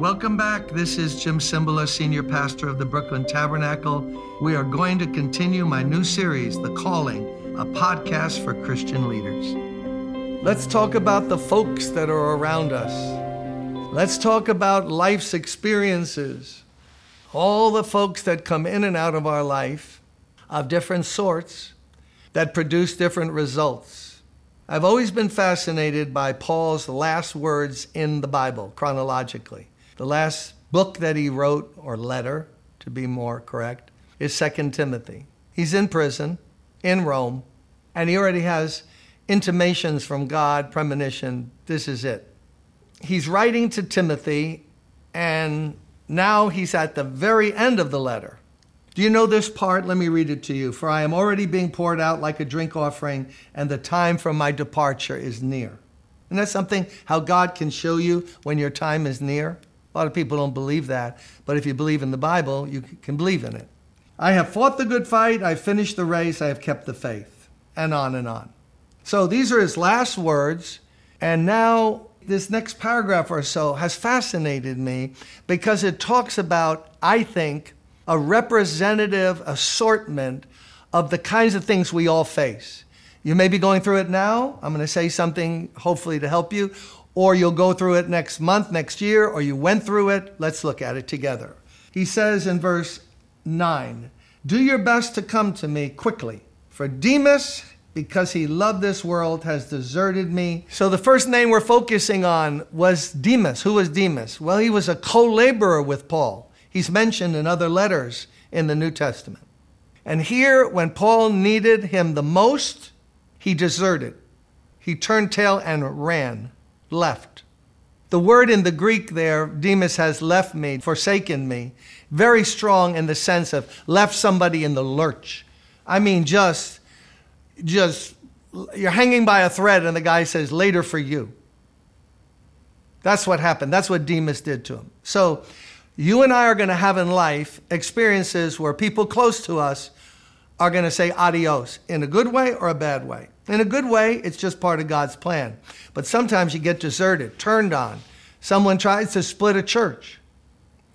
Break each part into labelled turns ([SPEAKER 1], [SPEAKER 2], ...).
[SPEAKER 1] Welcome back. This is Jim Cymbala, Senior Pastor of the Brooklyn Tabernacle. We are going to continue my new series, The Calling, a podcast for Christian leaders. Let's talk about the folks that are around us. Let's talk about life's experiences. All the folks that come in and out of our life of different sorts that produce different results. I've always been fascinated by Paul's last words in the Bible chronologically. The last book that he wrote, or letter to be more correct, is Second Timothy. He's in prison in Rome, and he already has intimations from God, premonition, this is it. He's writing to Timothy, and now he's at the very end of the letter. Do you know this part? Let me read it to you. For I am already being poured out like a drink offering, and the time for my departure is near. Isn't that something how God can show you when your time is near? A lot of people don't believe that, but if you believe in the Bible, you can believe in it. I have fought the good fight, I've finished the race, I have kept the faith, and on and on. So these are his last words, and now this next paragraph or so has fascinated me because it talks about, I think, a representative assortment of the kinds of things we all face. You may be going through it now. I'm going to say something hopefully to help you or you'll go through it next month, next year, or you went through it. Let's look at it together. He says in verse 9, Do your best to come to me quickly, for Demas, because he loved this world, has deserted me. So the first name we're focusing on was Demas. Who was Demas? Well, he was a co laborer with Paul. He's mentioned in other letters in the New Testament. And here, when Paul needed him the most, he deserted. He turned tail and ran left. The word in the Greek there, Demas has left me, forsaken me, very strong in the sense of left somebody in the lurch. I mean, just, just, you're hanging by a thread and the guy says, later for you. That's what happened. That's what Demas did to him. So, you and I are going to have in life experiences where people close to us are going to say adios in a good way or a bad way. In a good way, it's just part of God's plan. But sometimes you get deserted, turned on. Someone tries to split a church.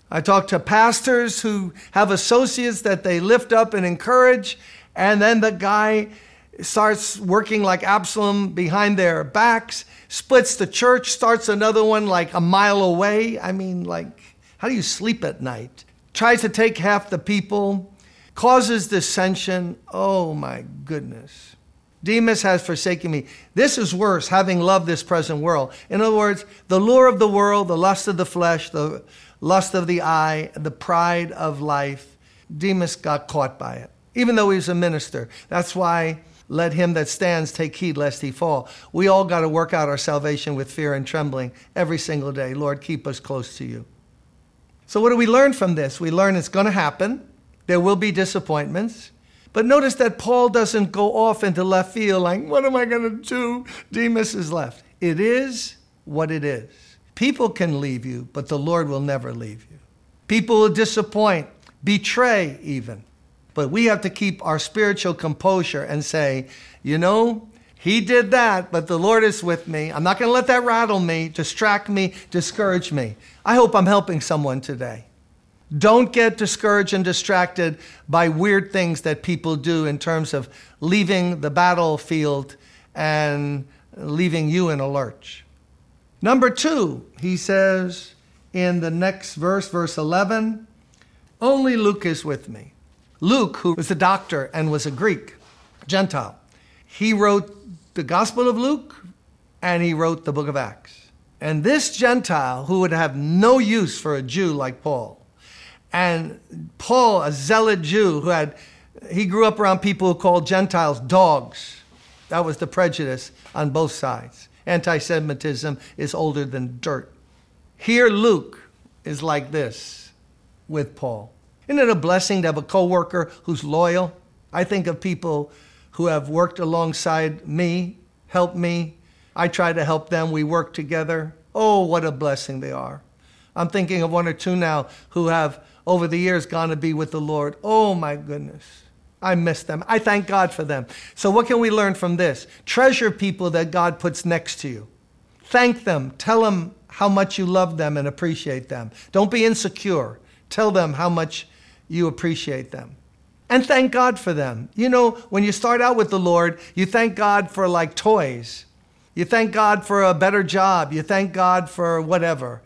[SPEAKER 1] I talk to pastors who have associates that they lift up and encourage, and then the guy starts working like Absalom behind their backs, splits the church, starts another one like a mile away. I mean, like, how do you sleep at night? Tries to take half the people, causes dissension. Oh my goodness. Demas has forsaken me. This is worse, having loved this present world. In other words, the lure of the world, the lust of the flesh, the lust of the eye, the pride of life. Demas got caught by it, even though he was a minister. That's why let him that stands take heed lest he fall. We all got to work out our salvation with fear and trembling every single day. Lord, keep us close to you. So, what do we learn from this? We learn it's going to happen. There will be disappointments. But notice that Paul doesn't go off into left field like, what am I going to do? Demas is left. It is what it is. People can leave you, but the Lord will never leave you. People will disappoint, betray even. But we have to keep our spiritual composure and say, you know, he did that, but the Lord is with me. I'm not going to let that rattle me, distract me, discourage me. I hope I'm helping someone today. Don't get discouraged and distracted by weird things that people do in terms of leaving the battlefield and leaving you in a lurch. Number two, he says in the next verse, verse 11, only Luke is with me. Luke, who was a doctor and was a Greek, Gentile, he wrote the Gospel of Luke and he wrote the book of Acts. And this Gentile, who would have no use for a Jew like Paul, and Paul, a zealot Jew who had, he grew up around people who called Gentiles dogs. That was the prejudice on both sides. Anti Semitism is older than dirt. Here, Luke is like this with Paul. Isn't it a blessing to have a coworker who's loyal? I think of people who have worked alongside me, helped me. I try to help them. We work together. Oh, what a blessing they are. I'm thinking of one or two now who have over the years gone to be with the Lord. Oh my goodness. I miss them. I thank God for them. So, what can we learn from this? Treasure people that God puts next to you. Thank them. Tell them how much you love them and appreciate them. Don't be insecure. Tell them how much you appreciate them. And thank God for them. You know, when you start out with the Lord, you thank God for like toys. You thank God for a better job. You thank God for whatever.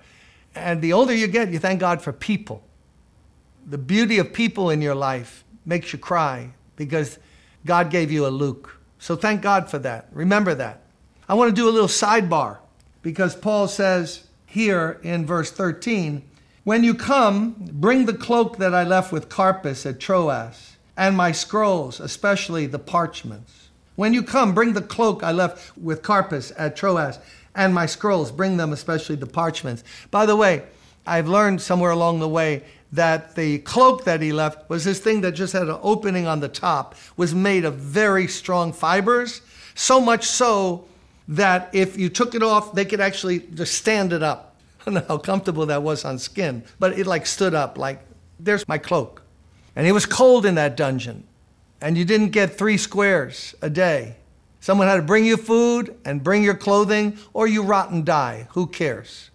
[SPEAKER 1] And the older you get, you thank God for people. The beauty of people in your life makes you cry because God gave you a Luke. So thank God for that. Remember that. I want to do a little sidebar because Paul says here in verse 13, When you come, bring the cloak that I left with Carpus at Troas, and my scrolls, especially the parchments. When you come, bring the cloak I left with Carpus at Troas, and my scrolls, bring them, especially the parchments. By the way, I've learned somewhere along the way that the cloak that he left was this thing that just had an opening on the top, was made of very strong fibers, so much so that if you took it off, they could actually just stand it up. I don't know how comfortable that was on skin, but it like stood up, like, there's my cloak. And it was cold in that dungeon, and you didn't get three squares a day. Someone had to bring you food and bring your clothing, or you rot and die. Who cares?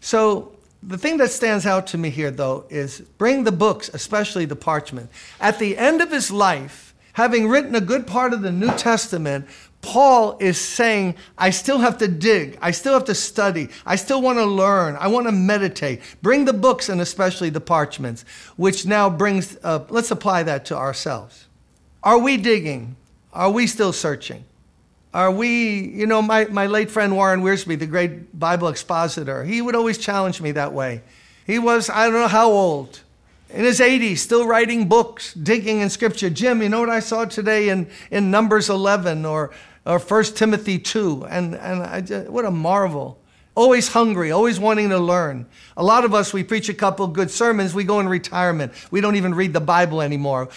[SPEAKER 1] So, the thing that stands out to me here, though, is bring the books, especially the parchment. At the end of his life, having written a good part of the New Testament, Paul is saying, I still have to dig. I still have to study. I still want to learn. I want to meditate. Bring the books and especially the parchments, which now brings, uh, let's apply that to ourselves. Are we digging? Are we still searching? Are we, you know, my, my late friend Warren Wiersbe, the great Bible expositor, he would always challenge me that way. He was, I don't know how old, in his 80s, still writing books, digging in scripture. Jim, you know what I saw today in, in Numbers 11 or or 1 Timothy 2. And, and I just, what a marvel. Always hungry, always wanting to learn. A lot of us, we preach a couple good sermons, we go in retirement. We don't even read the Bible anymore.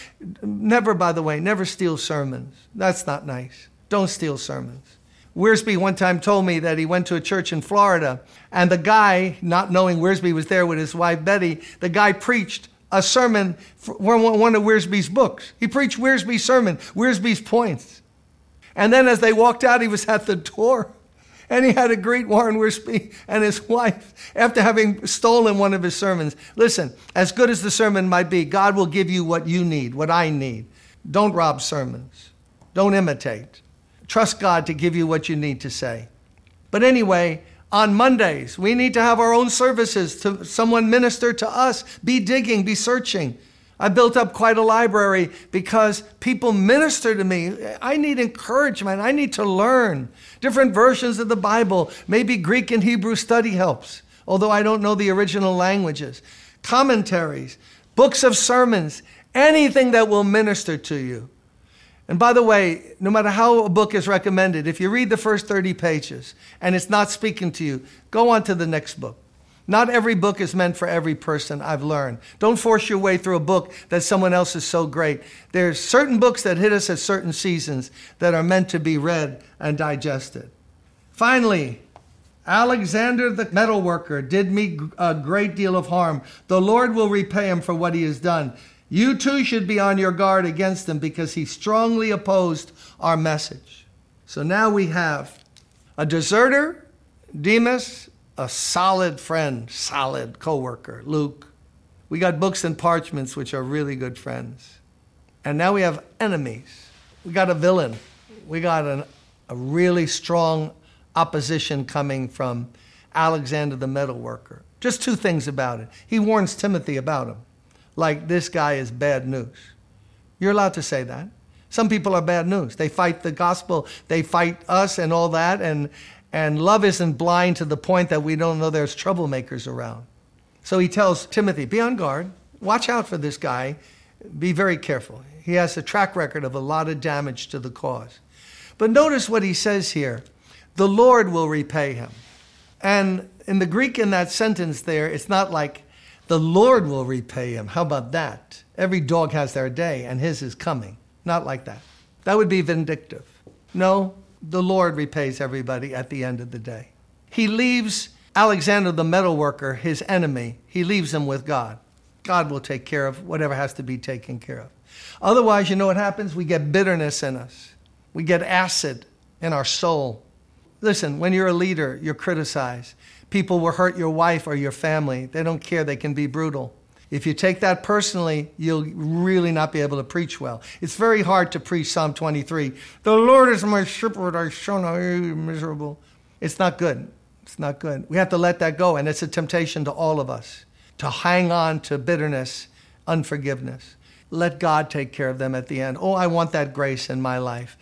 [SPEAKER 1] Never, by the way, never steal sermons. That's not nice. Don't steal sermons. Wiersbe one time told me that he went to a church in Florida, and the guy, not knowing Wiersbe was there with his wife Betty, the guy preached a sermon from one of Wiersbe's books. He preached Wiersbe's sermon, Wiersbe's points. And then as they walked out, he was at the door. And he had to greet Warren Wiersbe and his wife after having stolen one of his sermons. Listen, as good as the sermon might be, God will give you what you need, what I need. Don't rob sermons. Don't imitate. Trust God to give you what you need to say. But anyway, on Mondays, we need to have our own services to someone minister to us. Be digging, be searching. I built up quite a library because people minister to me. I need encouragement. I need to learn different versions of the Bible. Maybe Greek and Hebrew study helps, although I don't know the original languages. Commentaries, books of sermons, anything that will minister to you. And by the way, no matter how a book is recommended, if you read the first 30 pages and it's not speaking to you, go on to the next book. Not every book is meant for every person, I've learned. Don't force your way through a book that someone else is so great. There's certain books that hit us at certain seasons that are meant to be read and digested. Finally, Alexander the metalworker did me a great deal of harm. The Lord will repay him for what he has done. You too should be on your guard against him because he strongly opposed our message. So now we have a deserter, Demas, a solid friend, solid coworker, Luke. We got books and parchments, which are really good friends. And now we have enemies. We got a villain. We got an, a really strong opposition coming from Alexander the metalworker. Just two things about it. He warns Timothy about him, like this guy is bad news. You're allowed to say that. Some people are bad news. They fight the gospel, they fight us and all that, and, and love isn't blind to the point that we don't know there's troublemakers around. So he tells Timothy, be on guard, watch out for this guy, be very careful. He has a track record of a lot of damage to the cause. But notice what he says here the Lord will repay him. And in the Greek, in that sentence there, it's not like the Lord will repay him. How about that? Every dog has their day, and his is coming. Not like that. That would be vindictive. No, the Lord repays everybody at the end of the day. He leaves Alexander the metalworker, his enemy, he leaves him with God. God will take care of whatever has to be taken care of. Otherwise, you know what happens? We get bitterness in us, we get acid in our soul. Listen, when you're a leader, you're criticized. People will hurt your wife or your family. They don't care, they can be brutal. If you take that personally, you'll really not be able to preach well. It's very hard to preach Psalm 23. The Lord is my shepherd, I shall not be miserable. It's not good. It's not good. We have to let that go, and it's a temptation to all of us to hang on to bitterness, unforgiveness. Let God take care of them at the end. Oh, I want that grace in my life.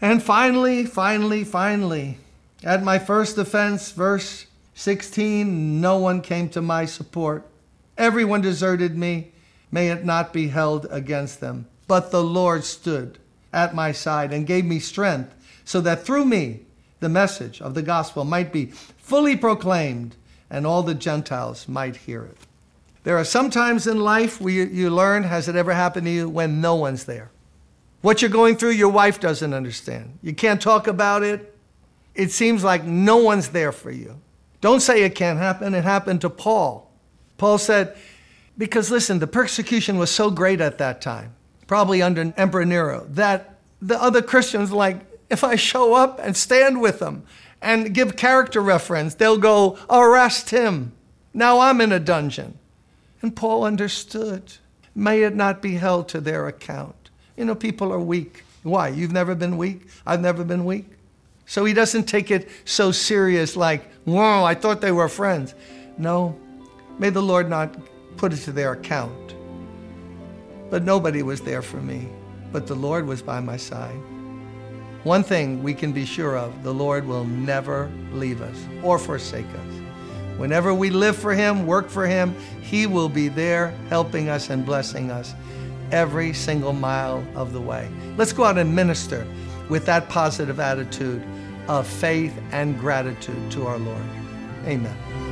[SPEAKER 1] And finally, finally, finally, at my first offense, verse 16, no one came to my support. Everyone deserted me. May it not be held against them. But the Lord stood at my side and gave me strength so that through me the message of the gospel might be fully proclaimed and all the Gentiles might hear it. There are some times in life where you, you learn, has it ever happened to you, when no one's there? What you're going through, your wife doesn't understand. You can't talk about it. It seems like no one's there for you. Don't say it can't happen. It happened to Paul. Paul said, because listen, the persecution was so great at that time, probably under Emperor Nero, that the other Christians, like, if I show up and stand with them and give character reference, they'll go, arrest him. Now I'm in a dungeon. And Paul understood. May it not be held to their account. You know, people are weak. Why? You've never been weak? I've never been weak. So he doesn't take it so serious like, whoa, I thought they were friends. No, May the Lord not put it to their account. But nobody was there for me, but the Lord was by my side. One thing we can be sure of the Lord will never leave us or forsake us. Whenever we live for Him, work for Him, He will be there helping us and blessing us every single mile of the way. Let's go out and minister with that positive attitude of faith and gratitude to our Lord. Amen.